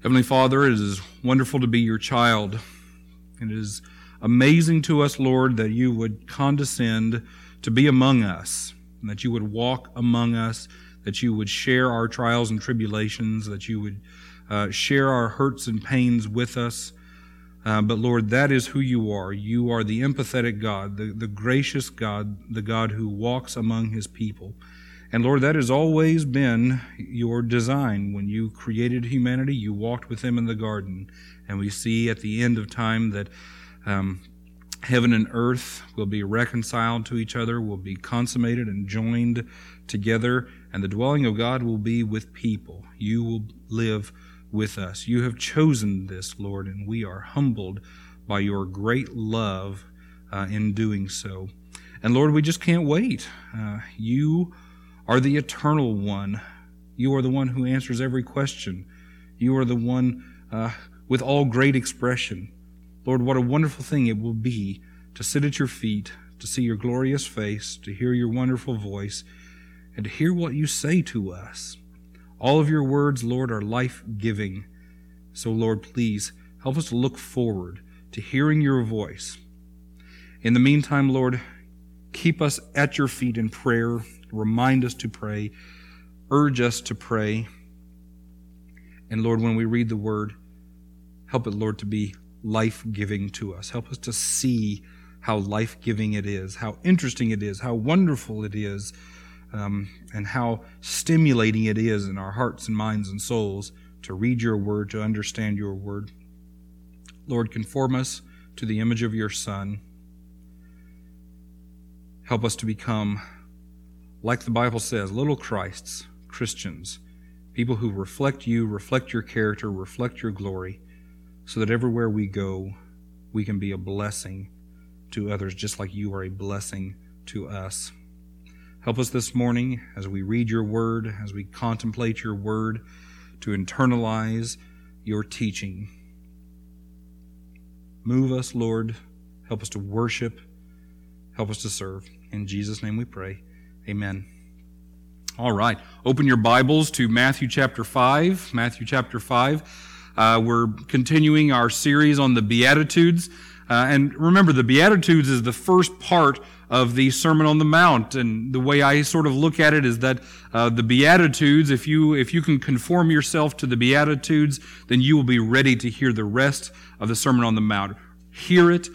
Heavenly Father, it is wonderful to be your child. It is amazing to us, Lord, that you would condescend to be among us, and that you would walk among us, that you would share our trials and tribulations, that you would uh, share our hurts and pains with us. Uh, but Lord, that is who you are. You are the empathetic God, the, the gracious God, the God who walks among his people. And Lord, that has always been your design. When you created humanity, you walked with them in the garden. And we see at the end of time that um, heaven and earth will be reconciled to each other, will be consummated and joined together, and the dwelling of God will be with people. You will live with us. You have chosen this, Lord, and we are humbled by your great love uh, in doing so. And Lord, we just can't wait. Uh, you are the eternal one. You are the one who answers every question. You are the one uh, with all great expression. Lord, what a wonderful thing it will be to sit at your feet, to see your glorious face, to hear your wonderful voice, and to hear what you say to us. All of your words, Lord, are life giving. So, Lord, please help us to look forward to hearing your voice. In the meantime, Lord, keep us at your feet in prayer remind us to pray, urge us to pray. And Lord, when we read the word, help it, Lord, to be life giving to us. Help us to see how life giving it is, how interesting it is, how wonderful it is, um, and how stimulating it is in our hearts and minds and souls to read your word, to understand your word. Lord, conform us to the image of your Son. Help us to become like the Bible says, little Christs, Christians, people who reflect you, reflect your character, reflect your glory, so that everywhere we go, we can be a blessing to others, just like you are a blessing to us. Help us this morning as we read your word, as we contemplate your word, to internalize your teaching. Move us, Lord. Help us to worship. Help us to serve. In Jesus' name we pray. Amen. All right. Open your Bibles to Matthew chapter 5. Matthew chapter 5. Uh, we're continuing our series on the Beatitudes. Uh, and remember, the Beatitudes is the first part of the Sermon on the Mount. And the way I sort of look at it is that uh, the Beatitudes, if you, if you can conform yourself to the Beatitudes, then you will be ready to hear the rest of the Sermon on the Mount. Hear it,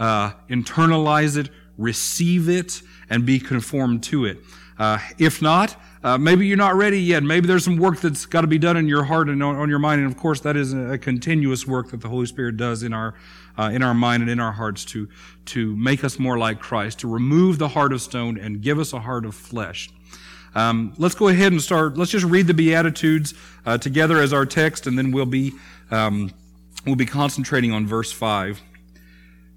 uh, internalize it, receive it, and be conformed to it. Uh, if not, uh, maybe you're not ready yet. Maybe there's some work that's got to be done in your heart and on, on, your mind. And of course, that is a, continuous work that the Holy Spirit does in our, uh, in our mind and in our hearts to, to make us more like Christ, to remove the heart of stone and give us a heart of flesh. Um, let's go ahead and start. Let's just read the Beatitudes uh, together as our text, and then we'll be um, we'll be concentrating on verse five.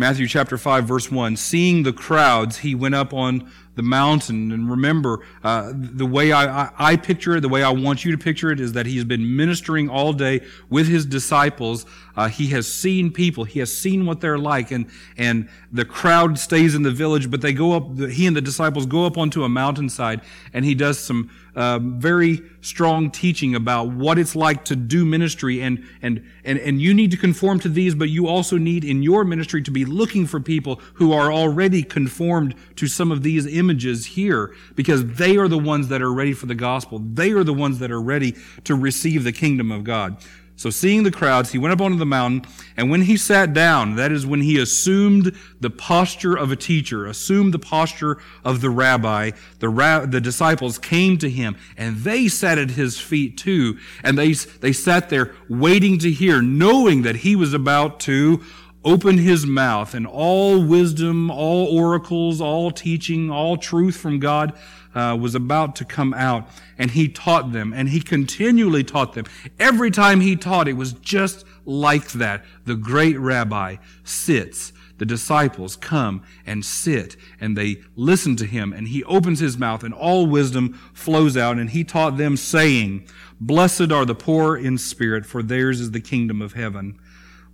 Matthew chapter 5 verse 1, seeing the crowds, he went up on the mountain. And remember, uh, the way I, I, I, picture it, the way I want you to picture it is that he has been ministering all day with his disciples. Uh, he has seen people. He has seen what they're like. And, and the crowd stays in the village, but they go up, he and the disciples go up onto a mountainside and he does some uh, very strong teaching about what it's like to do ministry and, and, and, and you need to conform to these, but you also need in your ministry to be looking for people who are already conformed to some of these images here because they are the ones that are ready for the gospel. They are the ones that are ready to receive the kingdom of God. So seeing the crowds, he went up onto the mountain, and when he sat down, that is when he assumed the posture of a teacher, assumed the posture of the rabbi, the, ra- the disciples came to him, and they sat at his feet too, and they, they sat there waiting to hear, knowing that he was about to open his mouth, and all wisdom, all oracles, all teaching, all truth from God uh, was about to come out, and he taught them, and he continually taught them. Every time he taught, it was just like that. The great rabbi sits. The disciples come and sit and they listen to him and he opens his mouth and all wisdom flows out and he taught them saying, Blessed are the poor in spirit, for theirs is the kingdom of heaven.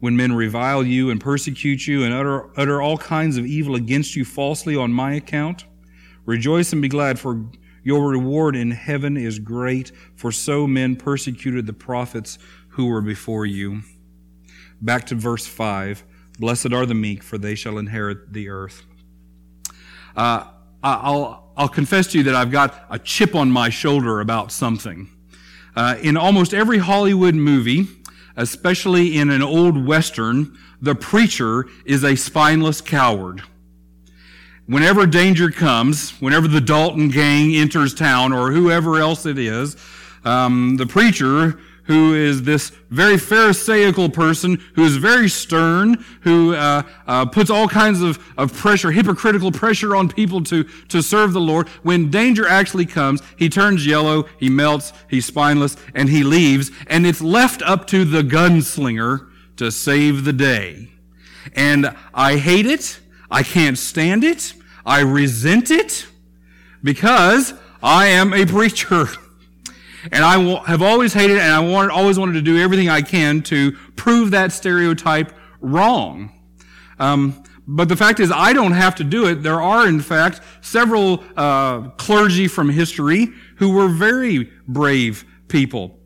when men revile you and persecute you and utter, utter all kinds of evil against you falsely on my account. Rejoice and be glad, for your reward in heaven is great, for so men persecuted the prophets who were before you. Back to verse 5. Blessed are the meek, for they shall inherit the earth. Uh, I'll, I'll confess to you that I've got a chip on my shoulder about something. Uh, in almost every Hollywood movie, especially in an old Western, the preacher is a spineless coward. Whenever danger comes, whenever the Dalton gang enters town or whoever else it is, um, the preacher who is this very pharisaical person who is very stern, who uh, uh, puts all kinds of, of pressure, hypocritical pressure on people to, to serve the Lord. When danger actually comes, he turns yellow, he melts, he's spineless, and he leaves, and it's left up to the gunslinger to save the day. And I hate it. I can't stand it. I resent it because I am a preacher. And I have always hated and I always wanted to do everything I can to prove that stereotype wrong. Um, but the fact is, I don't have to do it. There are, in fact, several uh, clergy from history who were very brave people.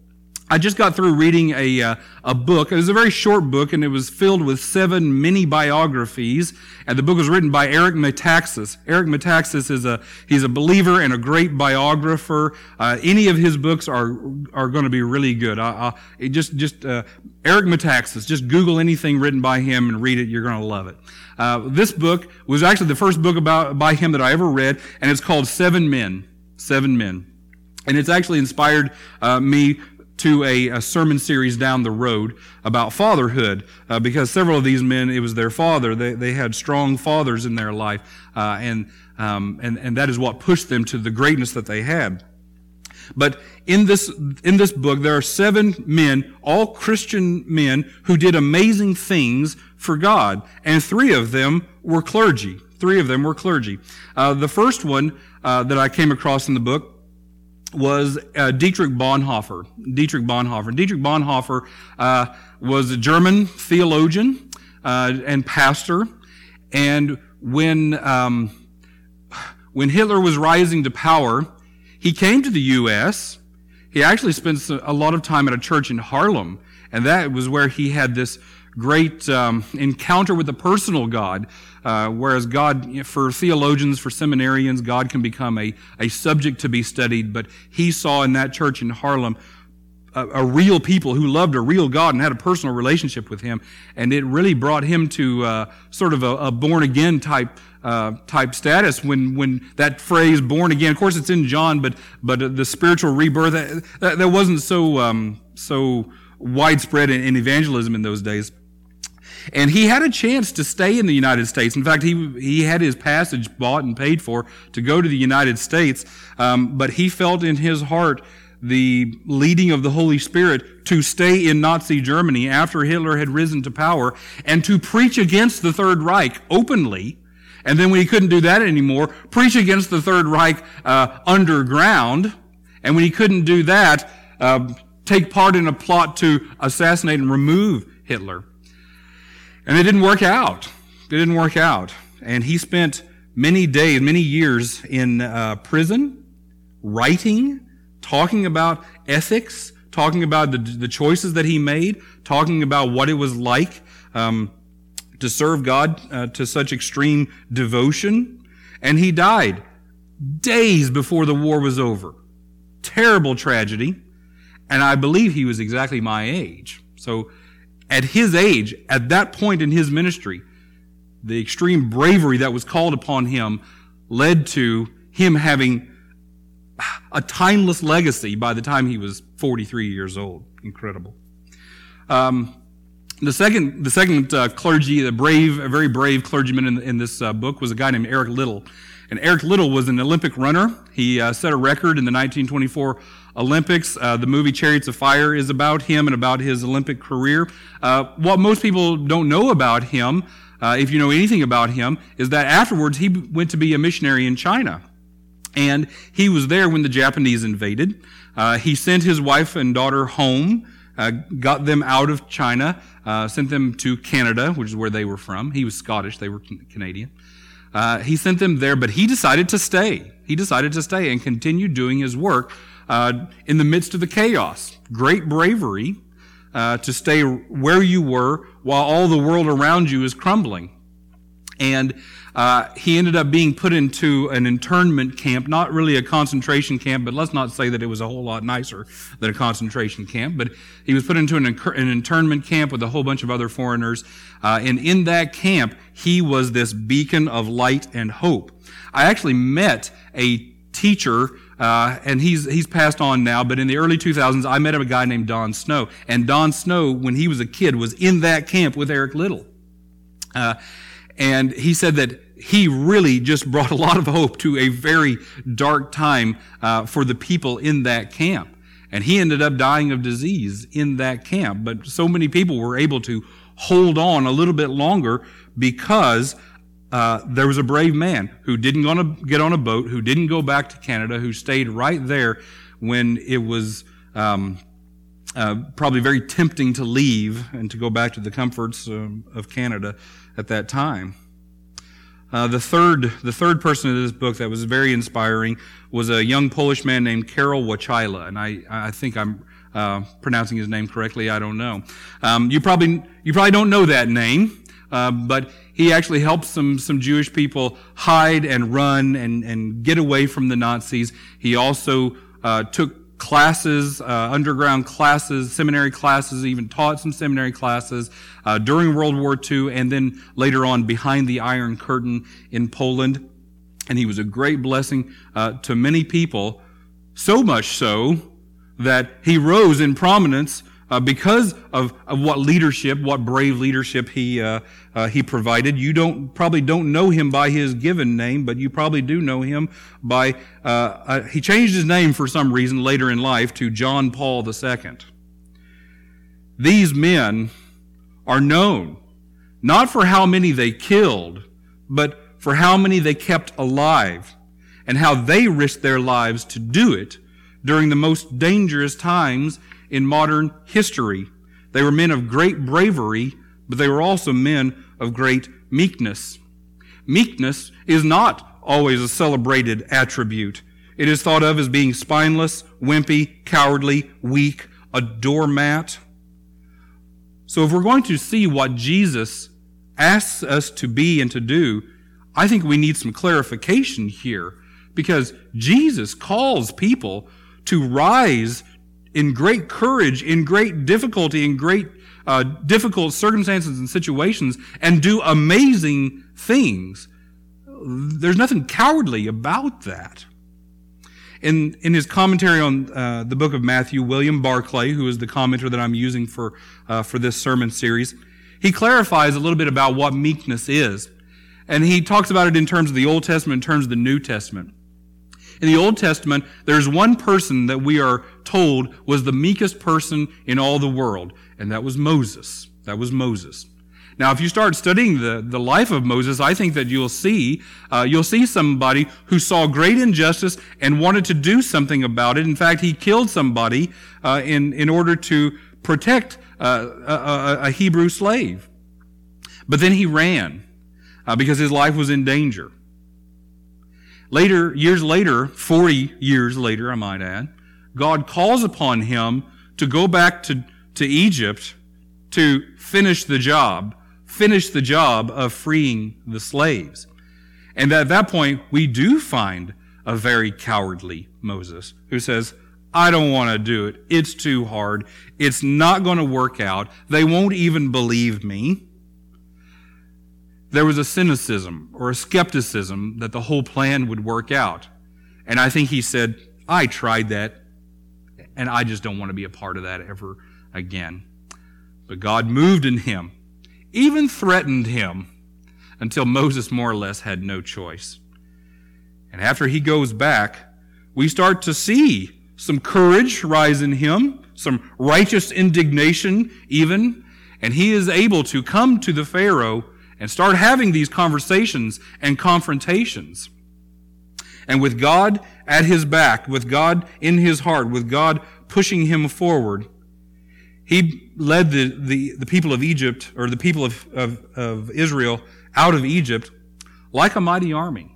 I just got through reading a, uh, a book. It was a very short book, and it was filled with seven mini biographies. And the book was written by Eric Metaxas. Eric Metaxas is a he's a believer and a great biographer. Uh, any of his books are are going to be really good. I, I, just just uh, Eric Metaxas. Just Google anything written by him and read it. You're going to love it. Uh, this book was actually the first book about by him that I ever read, and it's called Seven Men. Seven Men. And it's actually inspired uh, me to a, a, sermon series down the road about fatherhood uh, because several of these men, it was their father. They, they had strong fathers in their life, uh, and, um, and, and that is what pushed them to the greatness that they had. But in this, in this book, there are seven men, all Christian men, who did amazing things for God. And three of them were clergy. Three of them were clergy. Uh, the first one uh, that I came across in the book was uh, Dietrich Bonhoeffer. Dietrich Bonhoeffer. Dietrich Bonhoeffer uh, was a German theologian uh, and pastor, and when um, when Hitler was rising to power, he came to the U.S. He actually spent a lot of time at a church in Harlem, and that was where he had this great um, encounter with the personal God. Uh, whereas God, for theologians, for seminarians, God can become a, a subject to be studied. But he saw in that church in Harlem a, a, real people who loved a real God and had a personal relationship with Him, and it really brought him to uh, sort of a, a born again type uh, type status when when that phrase "born again." Of course, it's in John, but but the spiritual rebirth that, that, wasn't so um, so widespread in, in evangelism in those days. And he had a chance to stay in the United States. In fact, he, he had his passage bought and paid for to go to the United States. Um, but he felt in his heart the leading of the Holy Spirit to stay in Nazi Germany after Hitler had risen to power and to preach against the Third Reich openly. And then when he couldn't do that anymore, preach against the Third Reich uh, underground. And when he couldn't do that, uh, take part in a plot to assassinate and remove Hitler. And it didn't work out. It didn't work out. And he spent many days, many years in uh, prison, writing, talking about ethics, talking about the, the choices that he made, talking about what it was like um, to serve God uh, to such extreme devotion. And he died days before the war was over. Terrible tragedy. And I believe he was exactly my age. So at his age, at that point in his ministry, the extreme bravery that was called upon him led to him having a timeless legacy by the time he was 43 years old. Incredible. Um, the second, the second uh, clergy, the brave, a very brave clergyman in, in this uh, book was a guy named Eric Liddell. And Eric Liddell was an Olympic runner. He uh, set a record in the 1924 Olympics. Uh, the movie Chariots of Fire is about him and about his Olympic career. Uh, what most people don't know about him, uh, if you know anything about him, is that afterwards he went to be a missionary in China. And he was there when the Japanese invaded. Uh, he sent his wife and daughter home, uh, got them out of China, uh, sent them to Canada, which is where they were from. He was Scottish, they were Canadian. He sent them there, but he decided to stay. He decided to stay and continue doing his work uh, in the midst of the chaos. Great bravery uh, to stay where you were while all the world around you is crumbling. And uh, he ended up being put into an internment camp, not really a concentration camp, but let's not say that it was a whole lot nicer than a concentration camp. But he was put into an, an internment camp with a whole bunch of other foreigners. Uh, and in that camp, he was this beacon of light and hope. I actually met a teacher uh, and he's he's passed on now. But in the early 2000s, I met a guy named Don Snow, and Don Snow, when he was a kid, was in that camp with Eric Liddell. Uh, and he said that he really just brought a lot of hope to a very dark time uh, for the people in that camp. And he ended up dying of disease in that camp. But so many people were able to hold on a little bit longer because uh, there was a brave man who didn't gonna get on a boat, who didn't go back to Canada, who stayed right there when it was um, uh, probably very tempting to leave and to go back to the comforts um, of Canada at that time. Uh, the third, the third person in this book that was very inspiring was a young Polish man named Karol Wojtyla, and I, I think I'm uh, pronouncing his name correctly. I don't know. Um, you probably, you probably don't know that name, uh, but he actually helped some some Jewish people hide and run and and get away from the Nazis. He also uh, took classes, uh, underground classes, seminary classes, even taught some seminary classes uh, during World War II, and then later on behind the Iron Curtain in Poland. And he was a great blessing uh, to many people, so much so that he rose in prominence uh, because of, of what leadership, what brave leadership he uh, uh, he provided. You don't probably don't know him by his given name, but you probably do know him by uh, uh, he changed his name for some reason later in life to John Paul II. These men are known not for how many they killed, but for how many they kept alive and how they risked their lives to do it during the most dangerous times in modern history. They were men of great bravery, but they were also men of great meekness. Meekness is not always a celebrated attribute. It is thought of as being spineless, wimpy, cowardly, weak, a doormat. So if we're going to see what Jesus asks us to be and to do, I think we need some clarification here because Jesus calls people to rise in great courage, in great difficulty, in great uh, difficult circumstances and situations, and do amazing things. There's nothing cowardly about that. In, in his commentary on uh, the book of Matthew, William Barclay, who is the commenter that I'm using for, uh, for this sermon series, he clarifies a little bit about what meekness is. And he talks about it in terms of the Old Testament, in terms of the New Testament. In the Old Testament, there's one person that we are told was the meekest person in all the world, and that was Moses. That was Moses. Now, if you start studying the, the life of Moses, I think that you'll see, uh, you'll see somebody who saw great injustice and wanted to do something about it. In fact, he killed somebody uh, in, in order to protect uh, a, a, Hebrew slave. But then he ran uh, because his life was in danger. Later, years later, 40 years later, I might add, God calls upon him to go back to, to Egypt to finish the job, finish the job of freeing the slaves. And at that point, we do find a very cowardly Moses who says, I don't want to do it. It's too hard. It's not going to work out. They won't even believe me there was a cynicism or a skepticism that the whole plan would work out. And I think he said, I tried that, and I just don't want to be a part of that ever again. But God moved in him, even threatened him, until Moses more or less had no choice. And after he goes back, we start to see some courage rise in him, some righteous indignation even, and he is able to come to the Pharaoh and start having these conversations and confrontations. And with God at his back, with God in his heart, with God pushing him forward, he led the, the, the people of Egypt, or the people of, of, of Israel, out of Egypt like a mighty army.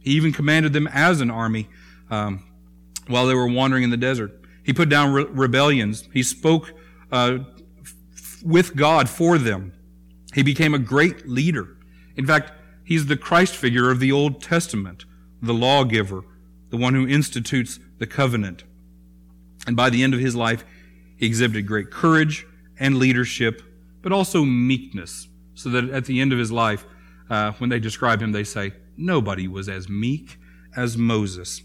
He even commanded them as an army um, while they were wandering in the desert. He put down re- rebellions. He spoke uh, f- with God for them. He became a great leader. In fact, he's the Christ figure of the Old Testament, the lawgiver, the one who institutes the covenant. And by the end of his life, he exhibited great courage and leadership, but also meekness, so that at the end of his life, uh, when they describe him, they say, nobody was as meek as Moses.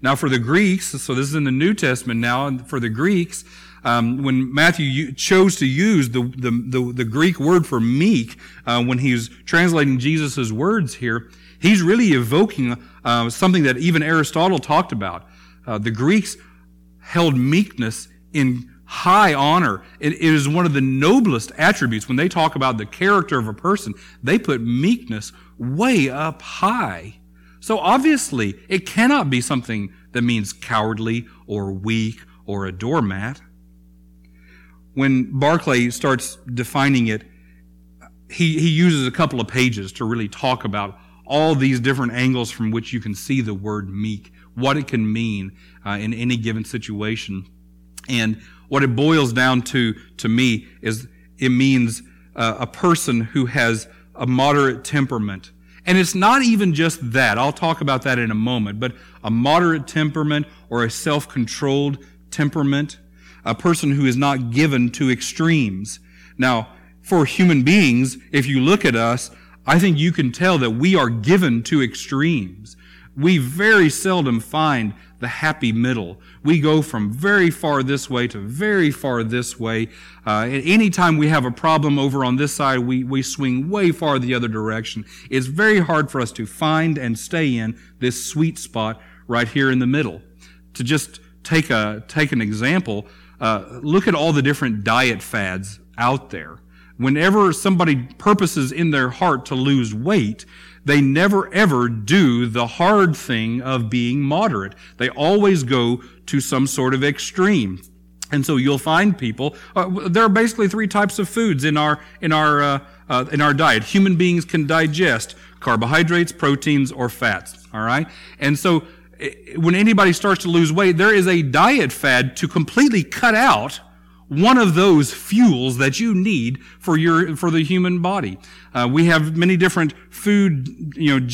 Now, for the Greeks, so this is in the New Testament now, and for the Greeks, um, when Matthew chose to use the, the, the, the Greek word for meek, uh, when he's translating Jesus' words here, he's really evoking uh, something that even Aristotle talked about. Uh, the Greeks held meekness in high honor. It, it is one of the noblest attributes. When they talk about the character of a person, they put meekness way up high. So obviously, it cannot be something that means cowardly or weak or a doormat. When Barclay starts defining it, he, he uses a couple of pages to really talk about all these different angles from which you can see the word meek, what it can mean uh, in any given situation. And what it boils down to, to me, is it means uh, a person who has a moderate temperament. And it's not even just that. I'll talk about that in a moment, but a moderate temperament or a self-controlled temperament, a person who is not given to extremes. Now, for human beings, if you look at us, I think you can tell that we are given to extremes. We very seldom find the happy middle. We go from very far this way to very far this way. Uh, anytime we have a problem over on this side, we, we swing way far the other direction. It's very hard for us to find and stay in this sweet spot right here in the middle. To just take a, take an example, uh, look at all the different diet fads out there. Whenever somebody purposes in their heart to lose weight, they never ever do the hard thing of being moderate. They always go to some sort of extreme. And so you'll find people. Uh, there are basically three types of foods in our in our uh, uh, in our diet. Human beings can digest carbohydrates, proteins, or fats. All right, and so when anybody starts to lose weight, there is a diet fad to completely cut out one of those fuels that you need for your for the human body. Uh, we have many different food, you know.